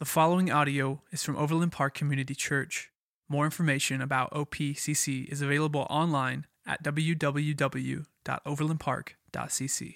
The following audio is from Overland Park Community Church. More information about OPCC is available online at www.overlandpark.cc.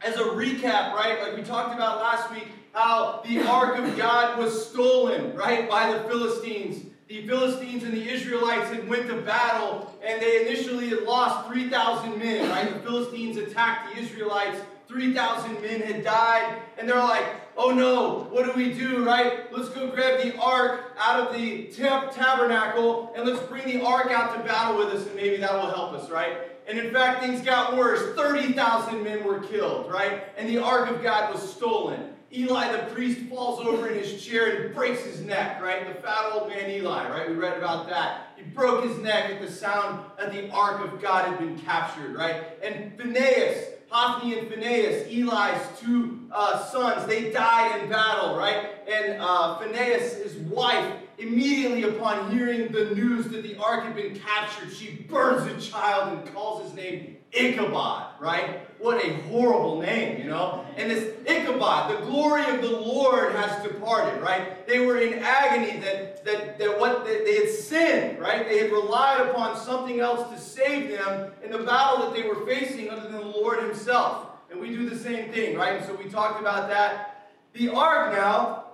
As a recap, right, like we talked about last week, how the Ark of God was stolen, right, by the Philistines. The Philistines and the Israelites had went to battle, and they initially had lost 3,000 men, right? The Philistines attacked the Israelites. 3,000 men had died, and they're like, oh no, what do we do, right? Let's go grab the ark out of the temp- tabernacle, and let's bring the ark out to battle with us, and maybe that will help us, right? And in fact, things got worse. 30,000 men were killed, right? And the ark of God was stolen. Eli the priest falls over in his chair and breaks his neck, right? The fat old man Eli, right? We read about that. He broke his neck at the sound that the ark of God had been captured, right? And Phinehas, Hophni and Phinehas, Eli's two uh, sons, they died in battle, right? And uh, Phinehas, his wife, immediately upon hearing the news that the ark had been captured, she burns the child and calls his name Ichabod, right? What a horrible name, you know? And this Ichabod, the glory of the Lord has departed, right? They were in agony that, that, that what they, had sinned, right? They had relied upon something else to save them in the battle that they were facing other than the Lord Himself. And we do the same thing, right? And so we talked about that. The ark now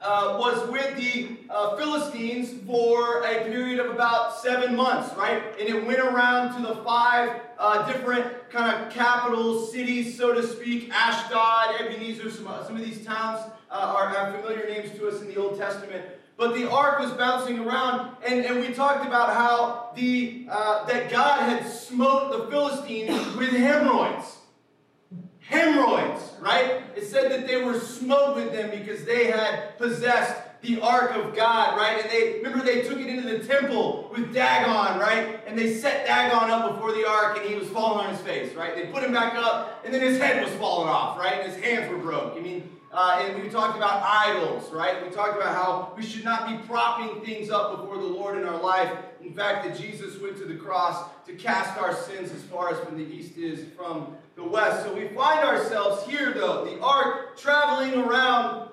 uh, was with the uh, Philistines for a period of about seven months, right? And it went around to the five uh, different kind of capital cities, so to speak Ashdod, Ebenezer, some, some of these towns uh, are, have familiar names to us in the Old Testament. But the ark was bouncing around, and, and we talked about how the uh, that God had smote the Philistines with hemorrhoids hemorrhoids, right? It said that they were smote with them because they had possessed the ark of God, right? And they remember they took it into the temple with Dagon, right? And they set Dagon up before the ark, and he was falling on his face, right? They put him back up, and then his head was falling off, right? And his hands were broke. I mean, uh, and we talked about idols, right? We talked about how we should not be propping things up before the Lord in our life. In fact, that Jesus went to the cross to cast our sins as far as from the east is from the west. So we find ourselves here, though, the ark traveling around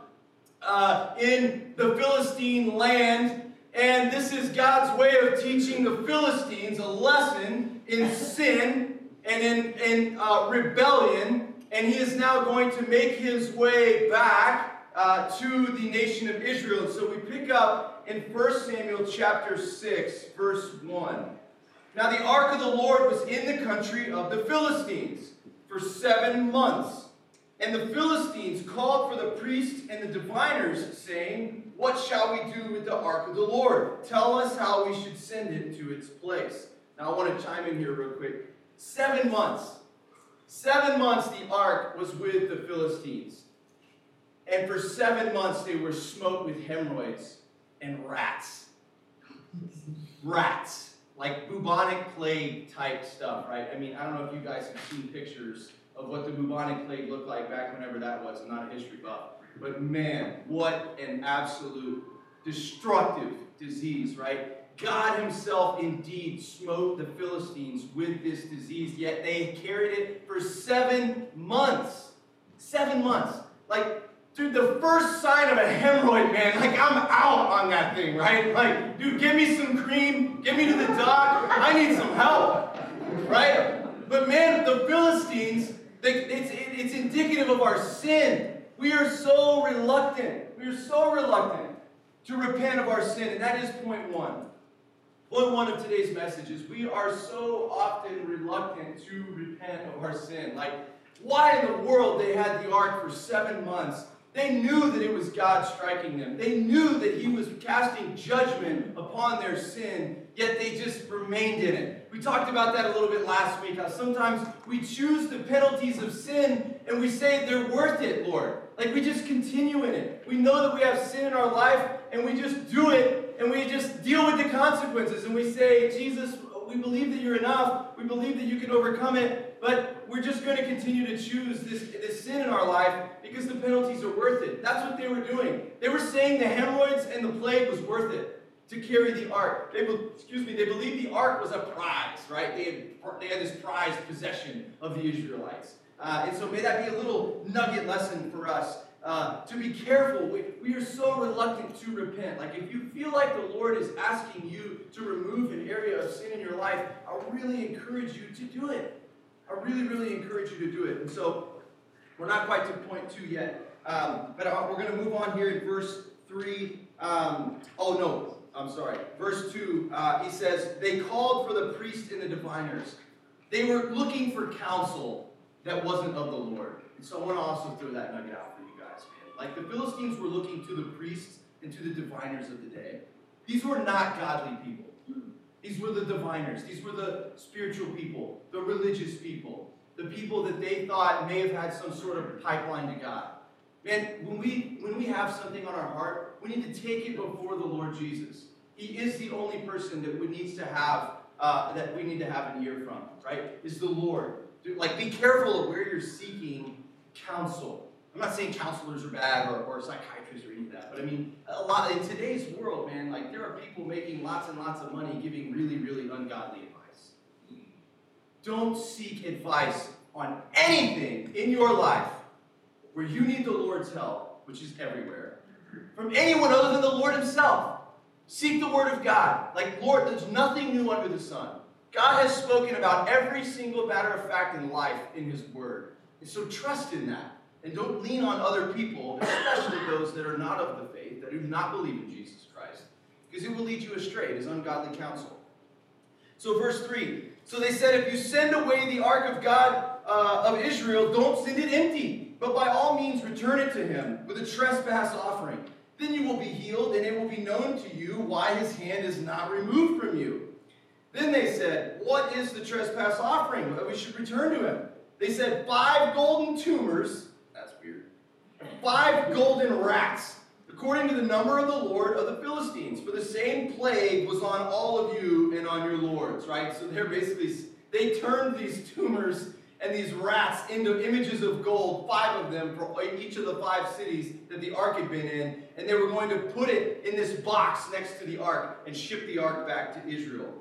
uh, in the Philistine land. And this is God's way of teaching the Philistines a lesson in sin and in, in uh, rebellion and he is now going to make his way back uh, to the nation of Israel. And so we pick up in 1 Samuel chapter 6, verse 1. Now the ark of the Lord was in the country of the Philistines for seven months. And the Philistines called for the priests and the diviners, saying, What shall we do with the ark of the Lord? Tell us how we should send it to its place. Now I want to chime in here real quick. Seven months. Seven months the ark was with the Philistines. And for seven months they were smote with hemorrhoids and rats. Rats. Like bubonic plague type stuff, right? I mean, I don't know if you guys have seen pictures of what the bubonic plague looked like back whenever that was. I'm not a history buff. But man, what an absolute destructive disease, right? God Himself indeed smote the Philistines with this disease, yet they carried it for seven months. Seven months. Like, dude, the first sign of a hemorrhoid, man, like, I'm out on that thing, right? Like, dude, give me some cream, get me to the doc, I need some help, right? But man, the Philistines, it's, it's indicative of our sin. We are so reluctant. We are so reluctant to repent of our sin, and that is point one. One of today's message is we are so often reluctant to repent of our sin. Like, why in the world they had the ark for seven months? They knew that it was God striking them. They knew that He was casting judgment upon their sin, yet they just remained in it. We talked about that a little bit last week. How sometimes we choose the penalties of sin and we say they're worth it, Lord. Like we just continue in it. We know that we have sin in our life and we just do it and we just deal with the consequences and we say, Jesus, we believe that you're enough. We believe that you can overcome it, but we're just going to continue to choose this, this sin in our life because the penalties are worth it. That's what they were doing. They were saying the hemorrhoids and the plague was worth it to carry the ark. They, excuse me, they believed the ark was a prize, right? They had, they had this prized possession of the Israelites. Uh, and so may that be a little nugget lesson for us uh, to be careful. We, we are so reluctant to repent. Like, if you feel like the Lord is asking you to remove an area of sin in your life, I really encourage you to do it. I really, really encourage you to do it. And so, we're not quite to point two yet, um, but uh, we're going to move on here in verse 3. Um, oh, no, I'm sorry. Verse 2, uh, he says, They called for the priest and the diviners. They were looking for counsel that wasn't of the Lord. And so I want to also throw that nugget out Like the Philistines were looking to the priests and to the diviners of the day. These were not godly people. These were the diviners. These were the spiritual people, the religious people, the people that they thought may have had some sort of pipeline to God. Man, when we when we have something on our heart, we need to take it before the Lord Jesus. He is the only person that we needs to have uh, that we need to have an ear from, right? Is the Lord. Like, be careful of where you're seeking counsel. I'm not saying counselors are bad or, or psychiatrists or any of that, but I mean, a lot in today's world, man, like there are people making lots and lots of money giving really, really ungodly advice. Don't seek advice on anything in your life where you need the Lord's help, which is everywhere, from anyone other than the Lord Himself. Seek the Word of God. Like, Lord, there's nothing new under the sun. God has spoken about every single matter of fact in life in His Word. And so trust in that. And don't lean on other people, especially those that are not of the faith, that do not believe in Jesus Christ, because it will lead you astray. It is ungodly counsel. So, verse 3 So they said, If you send away the ark of God uh, of Israel, don't send it empty, but by all means return it to him with a trespass offering. Then you will be healed, and it will be known to you why his hand is not removed from you. Then they said, What is the trespass offering that we should return to him? They said, Five golden tumors, five golden rats, according to the number of the Lord of the Philistines. For the same plague was on all of you and on your lords, right? So they're basically, they turned these tumors and these rats into images of gold, five of them for each of the five cities that the ark had been in, and they were going to put it in this box next to the ark and ship the ark back to Israel.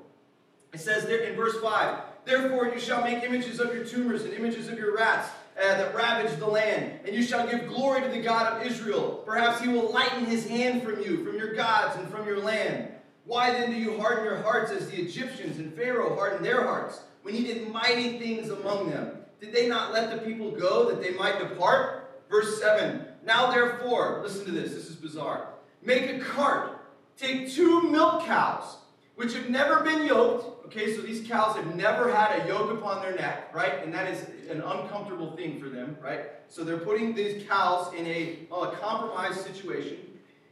It says there in verse 5 Therefore you shall make images of your tumors and images of your rats uh, that ravaged the land, and you shall give glory to the God of Israel. Perhaps he will lighten his hand from you, from your gods, and from your land. Why then do you harden your hearts as the Egyptians and Pharaoh hardened their hearts? when he did mighty things among them? Did they not let the people go that they might depart? Verse 7 Now therefore, listen to this, this is bizarre. Make a cart, take two milk cows, which have never been yoked. Okay, so these cows have never had a yoke upon their neck, right? And that is an uncomfortable thing for them, right? So they're putting these cows in a, a compromised situation.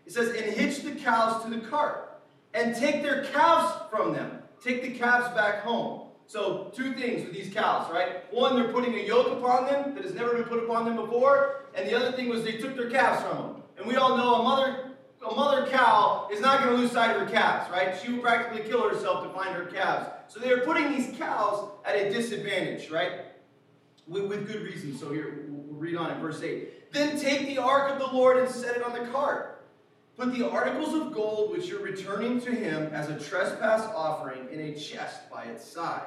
It says, and hitch the cows to the cart, and take their calves from them. Take the calves back home. So, two things with these cows, right? One, they're putting a yoke upon them that has never been put upon them before, and the other thing was they took their calves from them. And we all know a mother a mother cow is not going to lose sight of her calves, right? She would practically kill herself to find her calves. So they are putting these cows at a disadvantage, right? With, with good reason. So here, we'll read on in verse 8. Then take the ark of the Lord and set it on the cart. Put the articles of gold which you're returning to him as a trespass offering in a chest by its side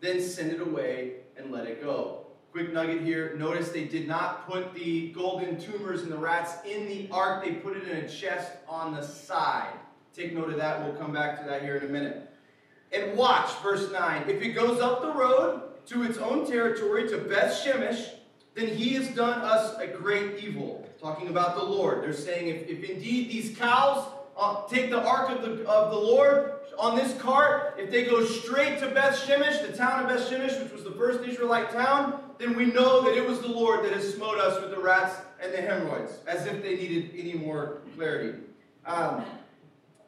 then send it away and let it go. Quick nugget here. Notice they did not put the golden tumors and the rats in the ark. They put it in a chest on the side. Take note of that. We'll come back to that here in a minute. And watch, verse 9. If it goes up the road to its own territory, to Beth Shemesh, then he has done us a great evil. Talking about the Lord. They're saying if, if indeed these cows uh, take the ark of the, of the Lord on this cart, if they go straight to Beth Shemesh, the town of Beth Shemesh, which was the first Israelite town, then we know that it was the Lord that has smote us with the rats and the hemorrhoids, as if they needed any more clarity. Um,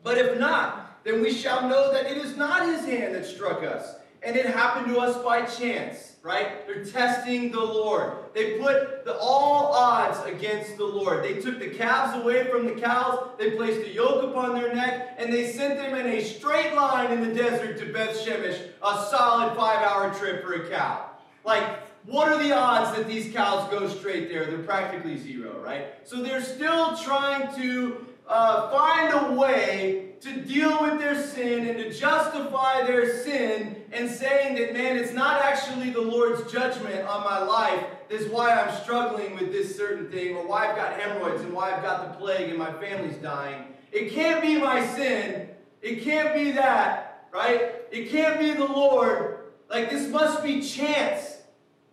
but if not, then we shall know that it is not his hand that struck us, and it happened to us by chance right? They're testing the Lord. They put the, all odds against the Lord. They took the calves away from the cows, they placed a yoke upon their neck, and they sent them in a straight line in the desert to Beth Shemesh, a solid five hour trip for a cow. Like, what are the odds that these cows go straight there? They're practically zero, right? So they're still trying to uh, find a way to deal with their sin and to justify their sin and saying that, man, it's not actually the Lord's judgment on my life. This is why I'm struggling with this certain thing, or why I've got hemorrhoids, and why I've got the plague, and my family's dying. It can't be my sin. It can't be that, right? It can't be the Lord. Like, this must be chance.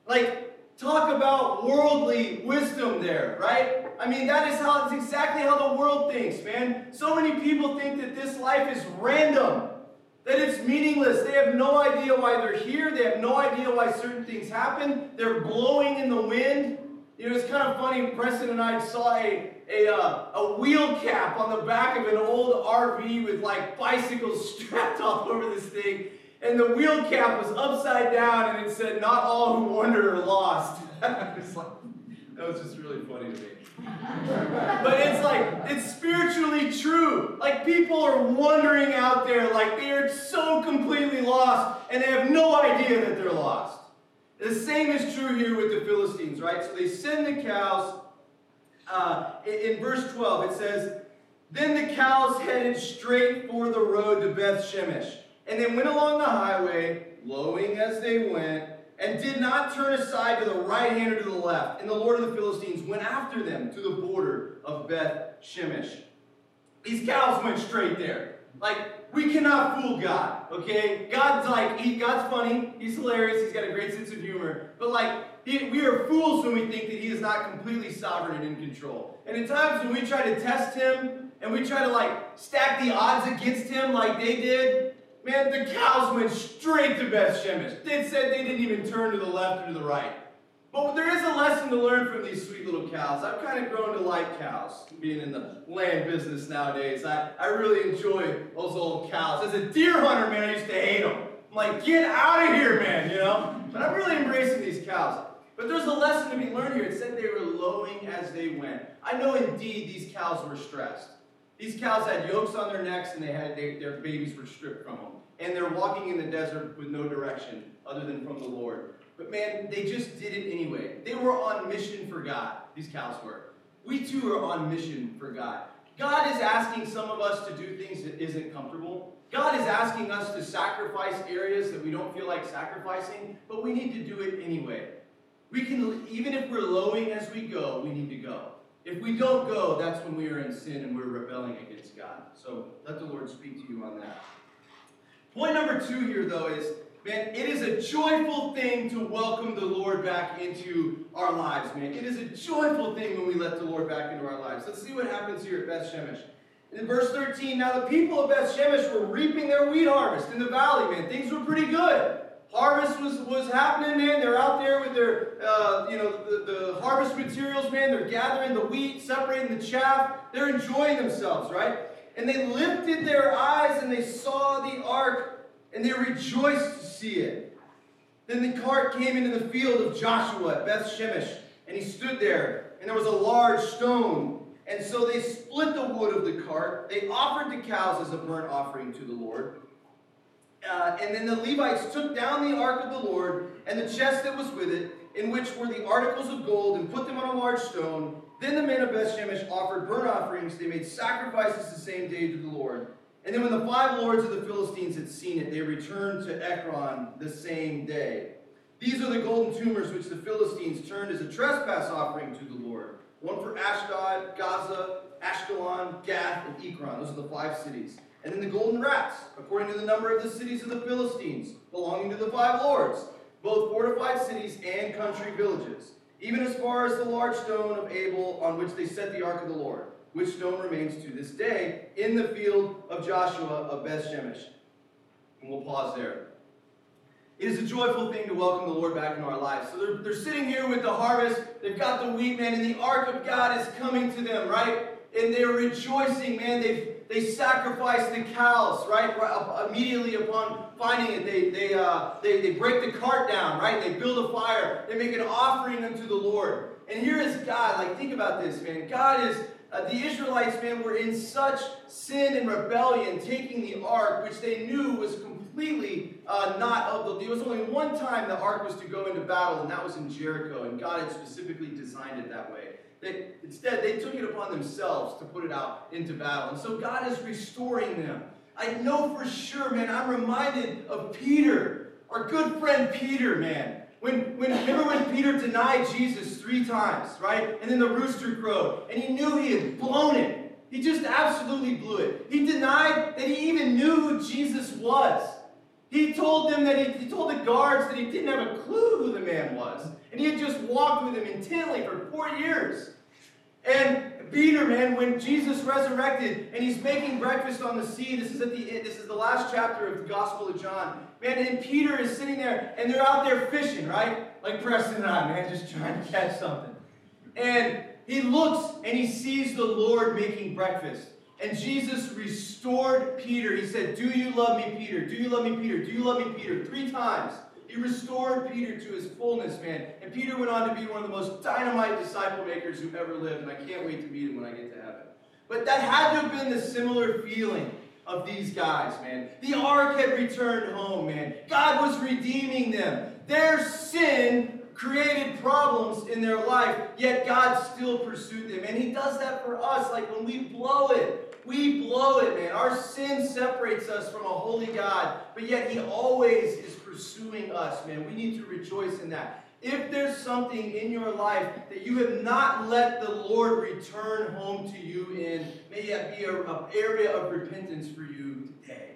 Like, talk about worldly wisdom there, right? I mean, that is how, it's exactly how the world thinks, man. So many people think that this life is random, that it's meaningless. They have no idea why they're here. They have no idea why certain things happen. They're blowing in the wind. You know, it's kind of funny. Preston and I saw a, a, uh, a wheel cap on the back of an old RV with like bicycles strapped all over this thing. And the wheel cap was upside down and it said, Not all who wander are lost. was like, that was just really funny to me but it's like, it's spiritually true. Like people are wandering out there like they are so completely lost and they have no idea that they're lost. The same is true here with the Philistines, right? So they send the cows. Uh, in, verse 12, it says, Then the cows headed straight for the road to Beth Shemesh. And they went along the highway, lowing as they went and did not turn aside to the right hand or to the left. And the Lord of the Philistines went after them to the border of Beth Shemesh. These cows went straight there. Like, we cannot fool God, okay? God's like, he, God's funny, he's hilarious, he's got a great sense of humor. But like, he, we are fools when we think that he is not completely sovereign and in control. And in times when we try to test him and we try to like stack the odds against him like they did, Man, the cows went straight to Beth Shemesh. They said they didn't even turn to the left or to the right. But there is a lesson to learn from these sweet little cows. I've kind of grown to like cows, being in the land business nowadays. I, I really enjoy those old cows. As a deer hunter, man, I used to hate them. I'm like, get out of here, man, you know? But I'm really embracing these cows. But there's a lesson to be learned here. It said they were lowing as they went. I know indeed these cows were stressed. These cows had yokes on their necks and they had they, their babies were stripped from them. And they're walking in the desert with no direction other than from the Lord. But man, they just did it anyway. They were on mission for God, these cows were. We too are on mission for God. God is asking some of us to do things that isn't comfortable. God is asking us to sacrifice areas that we don't feel like sacrificing, but we need to do it anyway. We can, even if we're lowing as we go, we need to go. If we don't go, that's when we are in sin and we're rebelling against God. So let the Lord speak to you on that. Point number two here, though, is man, it is a joyful thing to welcome the Lord back into our lives, man. It is a joyful thing when we let the Lord back into our lives. Let's see what happens here at Beth Shemesh. In verse 13, now the people of Beth Shemesh were reaping their wheat harvest in the valley, man. Things were pretty good. Harvest was, was happening, man. They're out there with their, uh, you know, the, the harvest materials, man. They're gathering the wheat, separating the chaff. They're enjoying themselves, right? And they lifted their eyes and they saw the ark and they rejoiced to see it. Then the cart came into the field of Joshua at Beth Shemesh, and he stood there, and there was a large stone. And so they split the wood of the cart. They offered the cows as a burnt offering to the Lord. Uh, and then the Levites took down the ark of the Lord and the chest that was with it, in which were the articles of gold, and put them on a large stone. Then the men of Beth Shemesh offered burnt offerings. They made sacrifices the same day to the Lord. And then when the five lords of the Philistines had seen it, they returned to Ekron the same day. These are the golden tumors which the Philistines turned as a trespass offering to the Lord. One for Ashdod, Gaza, Ashkelon, Gath, and Ekron. Those are the five cities. And then the golden rats, according to the number of the cities of the Philistines, belonging to the five lords, both fortified cities and country villages, even as far as the large stone of Abel on which they set the ark of the Lord, which stone remains to this day in the field of Joshua of Beth Shemesh. And we'll pause there. It is a joyful thing to welcome the Lord back into our lives. So they're, they're sitting here with the harvest. They've got the wheat, man, and the ark of God is coming to them, right? And they're rejoicing, man. They've they sacrifice the cows, right? Immediately upon finding it, they, they, uh, they, they break the cart down, right? They build a fire. They make an offering unto the Lord. And here is God. Like, think about this, man. God is, uh, the Israelites, man, were in such sin and rebellion, taking the ark, which they knew was completely uh, not of the. There was only one time the ark was to go into battle, and that was in Jericho. And God had specifically designed it that way. They, instead, they took it upon themselves to put it out into battle. And so God is restoring them. I know for sure, man, I'm reminded of Peter, our good friend Peter, man. When, when, remember when Peter denied Jesus three times, right? And then the rooster crowed, and he knew he had blown it. He just absolutely blew it. He denied that he even knew who Jesus was. He told them that he, he told the guards that he didn't have a clue who the man was. And he had just walked with him intently for four years. And Peter, man, when Jesus resurrected and he's making breakfast on the sea, this is at the this is the last chapter of the Gospel of John. Man, and Peter is sitting there and they're out there fishing, right? Like Preston and I, man, just trying to catch something. And he looks and he sees the Lord making breakfast. And Jesus restored Peter. He said, Do you love me, Peter? Do you love me, Peter? Do you love me, Peter? Three times. He restored Peter to his fullness, man. And Peter went on to be one of the most dynamite disciple makers who ever lived. And I can't wait to meet him when I get to heaven. But that had to have been the similar feeling of these guys, man. The ark had returned home, man. God was redeeming them. Their sin created problems in their life, yet God still pursued them. And He does that for us. Like when we blow it, we blow it, man. Our sin separates us from a holy God, but yet He always is pursuing us, man. We need to rejoice in that. If there's something in your life that you have not let the Lord return home to you in, may that be an area of repentance for you today.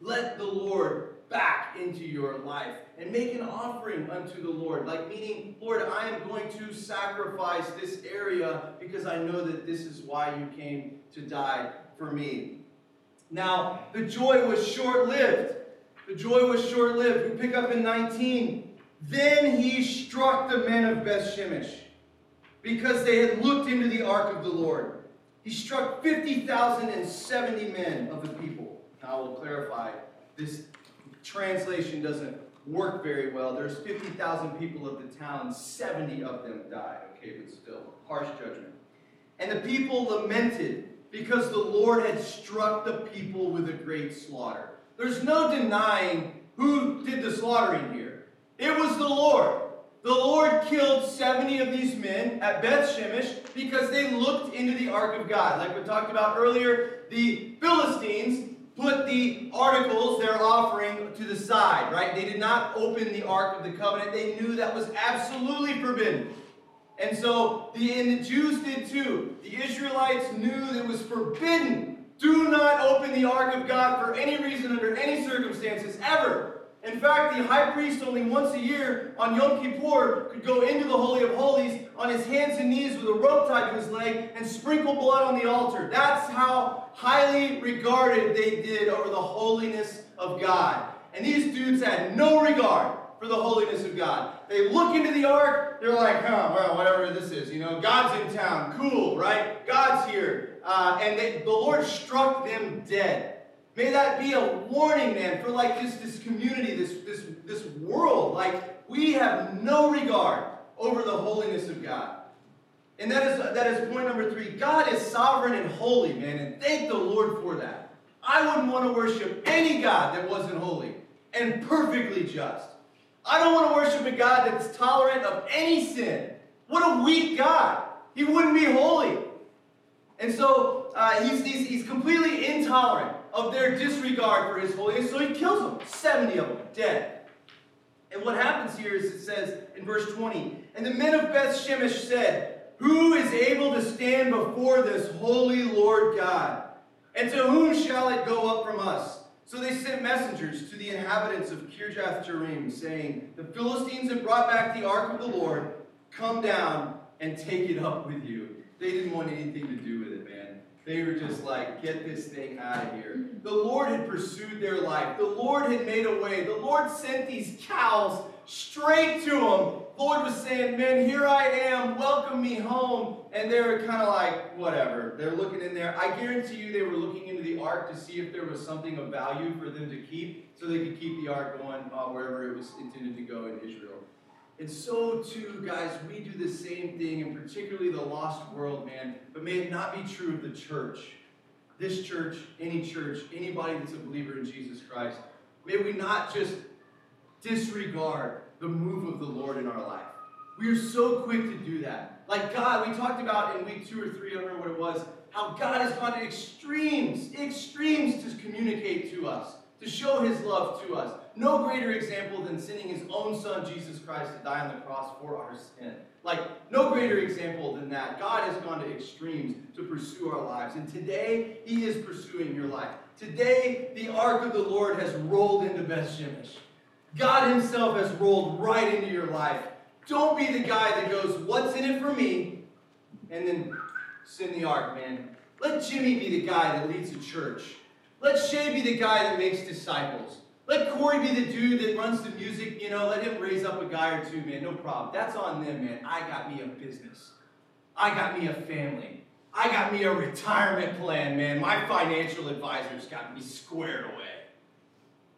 Let the Lord back into your life and make an offering unto the Lord. Like, meaning, Lord, I am going to sacrifice this area because I know that this is why you came to die for me. Now, the joy was short lived. The joy was short lived. We pick up in 19. Then he struck the men of Beth Shemesh because they had looked into the ark of the Lord. He struck 50,070 men of the people. Now I will clarify this translation doesn't work very well. There's 50,000 people of the town, 70 of them died. Okay, but still, harsh judgment. And the people lamented because the Lord had struck the people with a great slaughter. There's no denying who did the slaughtering here. It was the Lord. The Lord killed 70 of these men at Beth Shemesh because they looked into the ark of God. Like we talked about earlier, the Philistines put the articles they're offering to the side, right? They did not open the Ark of the Covenant. They knew that was absolutely forbidden. And so the, and the Jews did too. The Israelites knew that it was forbidden. Do not open the Ark of God for any reason, under any circumstances, ever. In fact, the high priest only once a year on Yom Kippur could go into the Holy of Holies on his hands and knees with a rope tied to his leg and sprinkle blood on the altar. That's how highly regarded they did over the holiness of God. And these dudes had no regard for the holiness of God. They look into the ark, they're like, huh, well, whatever this is, you know, God's in town, cool, right? God's here. Uh, and they, the Lord struck them dead. May that be a warning, man, for like this, this community, this, world. Like, we have no regard over the holiness of God. And that is, that is point number three. God is sovereign and holy, man, and thank the Lord for that. I wouldn't want to worship any God that wasn't holy and perfectly just. I don't want to worship a God that's tolerant of any sin. What a weak God. He wouldn't be holy. And so uh, he's, he's, he's completely intolerant of their disregard for his holiness, so he kills them. 70 of them dead. And what happens here is it says in verse 20, And the men of Beth Shemesh said, Who is able to stand before this holy Lord God? And to whom shall it go up from us? So they sent messengers to the inhabitants of Kirjath Jearim, saying, The Philistines have brought back the ark of the Lord. Come down and take it up with you. They didn't want anything to do with it. They were just like, get this thing out of here. The Lord had pursued their life. The Lord had made a way. The Lord sent these cows straight to them. The Lord was saying, Man, here I am. Welcome me home. And they were kind of like, whatever. They're looking in there. I guarantee you they were looking into the ark to see if there was something of value for them to keep so they could keep the ark going uh, wherever it was intended to go in Israel. And so, too, guys, we do the same thing, and particularly the lost world, man. But may it not be true of the church. This church, any church, anybody that's a believer in Jesus Christ. May we not just disregard the move of the Lord in our life. We are so quick to do that. Like God, we talked about in week two or three, I don't remember what it was, how God has gone to extremes, extremes to communicate to us, to show his love to us. No greater example than sending his own son, Jesus Christ, to die on the cross for our sin. Like, no greater example than that. God has gone to extremes to pursue our lives. And today, he is pursuing your life. Today, the ark of the Lord has rolled into Beth Shemesh. God himself has rolled right into your life. Don't be the guy that goes, What's in it for me? And then send the ark, man. Let Jimmy be the guy that leads the church. Let Shay be the guy that makes disciples. Let Corey be the dude that runs the music, you know, let him raise up a guy or two, man. No problem. That's on them, man. I got me a business. I got me a family. I got me a retirement plan, man. My financial advisor's got me squared away.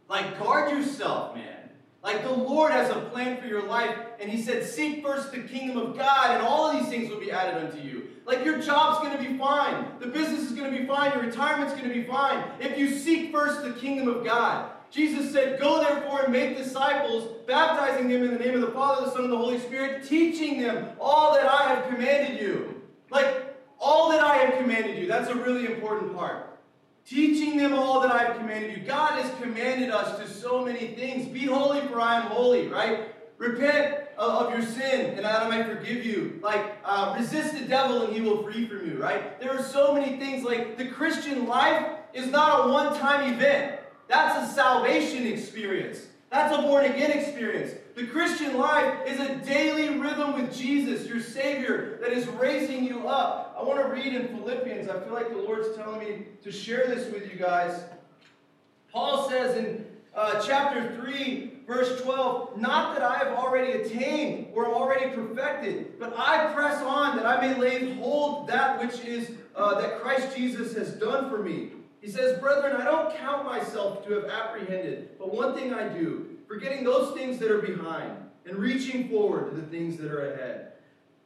Like, guard yourself, man. Like, the Lord has a plan for your life, and He said, Seek first the kingdom of God, and all these things will be added unto you. Like, your job's going to be fine. The business is going to be fine. Your retirement's going to be fine. If you seek first the kingdom of God. Jesus said, Go therefore and make disciples, baptizing them in the name of the Father, the Son, and the Holy Spirit, teaching them all that I have commanded you. Like, all that I have commanded you. That's a really important part. Teaching them all that I have commanded you. God has commanded us to so many things. Be holy, for I am holy, right? Repent of your sin, and I might forgive you. Like, uh, resist the devil, and he will free from you, right? There are so many things. Like, the Christian life is not a one time event, that's a salvation experience. That's a born again experience. The Christian life is a daily rhythm with Jesus, your Savior, that is raising you up. I want to read in Philippians. I feel like the Lord's telling me to share this with you guys. Paul says in uh, chapter 3, verse 12, Not that I have already attained or already perfected, but I press on that I may lay hold that which is uh, that Christ Jesus has done for me. He says, Brethren, I don't count myself to have apprehended, but one thing I do, forgetting those things that are behind and reaching forward to the things that are ahead.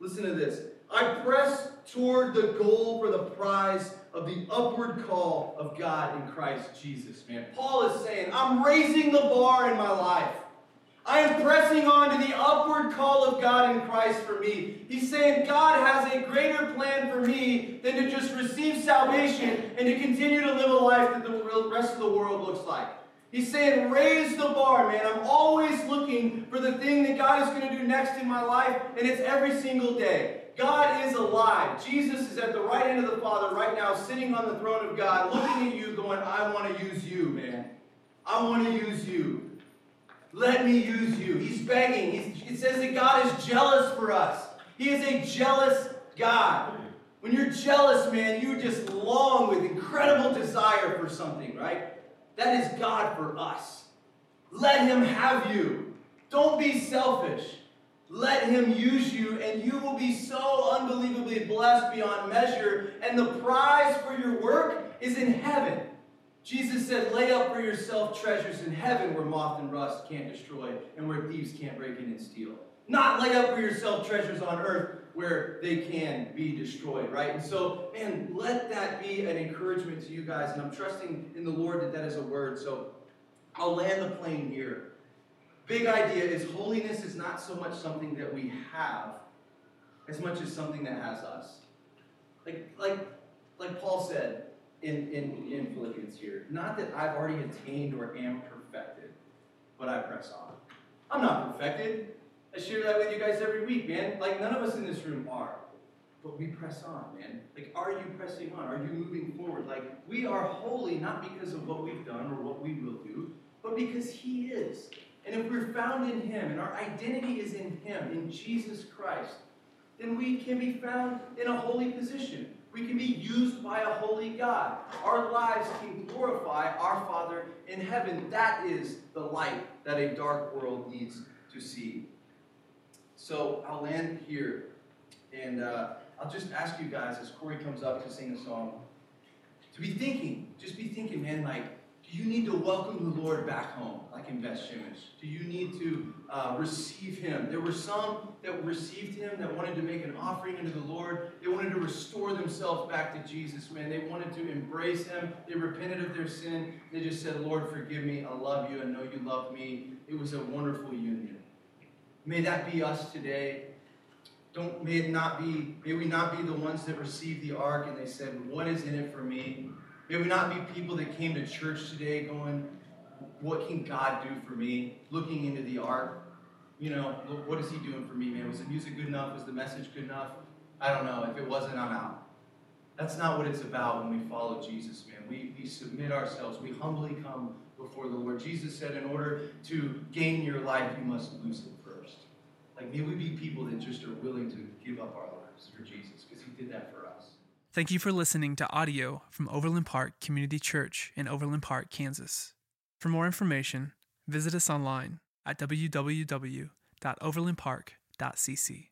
Listen to this. I press toward the goal for the prize of the upward call of God in Christ Jesus, man. Paul is saying, I'm raising the bar in my life. I am pressing on to the upward call of God in Christ for me. He's saying God has a greater plan for me than to just receive salvation and to continue to live a life that the rest of the world looks like. He's saying, raise the bar, man. I'm always looking for the thing that God is going to do next in my life, and it's every single day. God is alive. Jesus is at the right hand of the Father right now, sitting on the throne of God, looking at you, going, I want to use you, man. I want to use you. Let me use you. He's begging. He's, it says that God is jealous for us. He is a jealous God. When you're jealous, man, you just long with incredible desire for something, right? That is God for us. Let Him have you. Don't be selfish. Let Him use you, and you will be so unbelievably blessed beyond measure. And the prize for your work is in heaven. Jesus said, Lay up for yourself treasures in heaven where moth and rust can't destroy and where thieves can't break in and steal. Not lay up for yourself treasures on earth where they can be destroyed, right? And so, man, let that be an encouragement to you guys. And I'm trusting in the Lord that that is a word. So I'll land the plane here. Big idea is holiness is not so much something that we have as much as something that has us. Like, like, like Paul said, in, in, in Philippians here. Not that I've already attained or am perfected, but I press on. I'm not perfected. I share that with you guys every week, man. Like, none of us in this room are. But we press on, man. Like, are you pressing on? Are you moving forward? Like, we are holy not because of what we've done or what we will do, but because He is. Found in Him and our identity is in Him, in Jesus Christ, then we can be found in a holy position. We can be used by a holy God. Our lives can glorify our Father in heaven. That is the light that a dark world needs to see. So I'll land here, and uh, I'll just ask you guys as Corey comes up to sing a song to be thinking, just be thinking, man, like, you need to welcome the Lord back home, like in Beth Shemesh? Do you need to uh, receive Him? There were some that received Him that wanted to make an offering unto the Lord. They wanted to restore themselves back to Jesus, man. They wanted to embrace Him. They repented of their sin. They just said, Lord, forgive me. I love you. I know you love me. It was a wonderful union. May that be us today. don't may it not be may we not be the ones that received the ark and they said, What is in it for me? May we not be people that came to church today going, What can God do for me? Looking into the ark. You know, what is he doing for me, man? Was the music good enough? Was the message good enough? I don't know. If it wasn't, I'm out. That's not what it's about when we follow Jesus, man. We, we submit ourselves. We humbly come before the Lord. Jesus said, in order to gain your life, you must lose it first. Like, may we be people that just are willing to give up our lives for Jesus because he did that for us. Thank you for listening to audio from Overland Park Community Church in Overland Park, Kansas. For more information, visit us online at www.overlandpark.cc.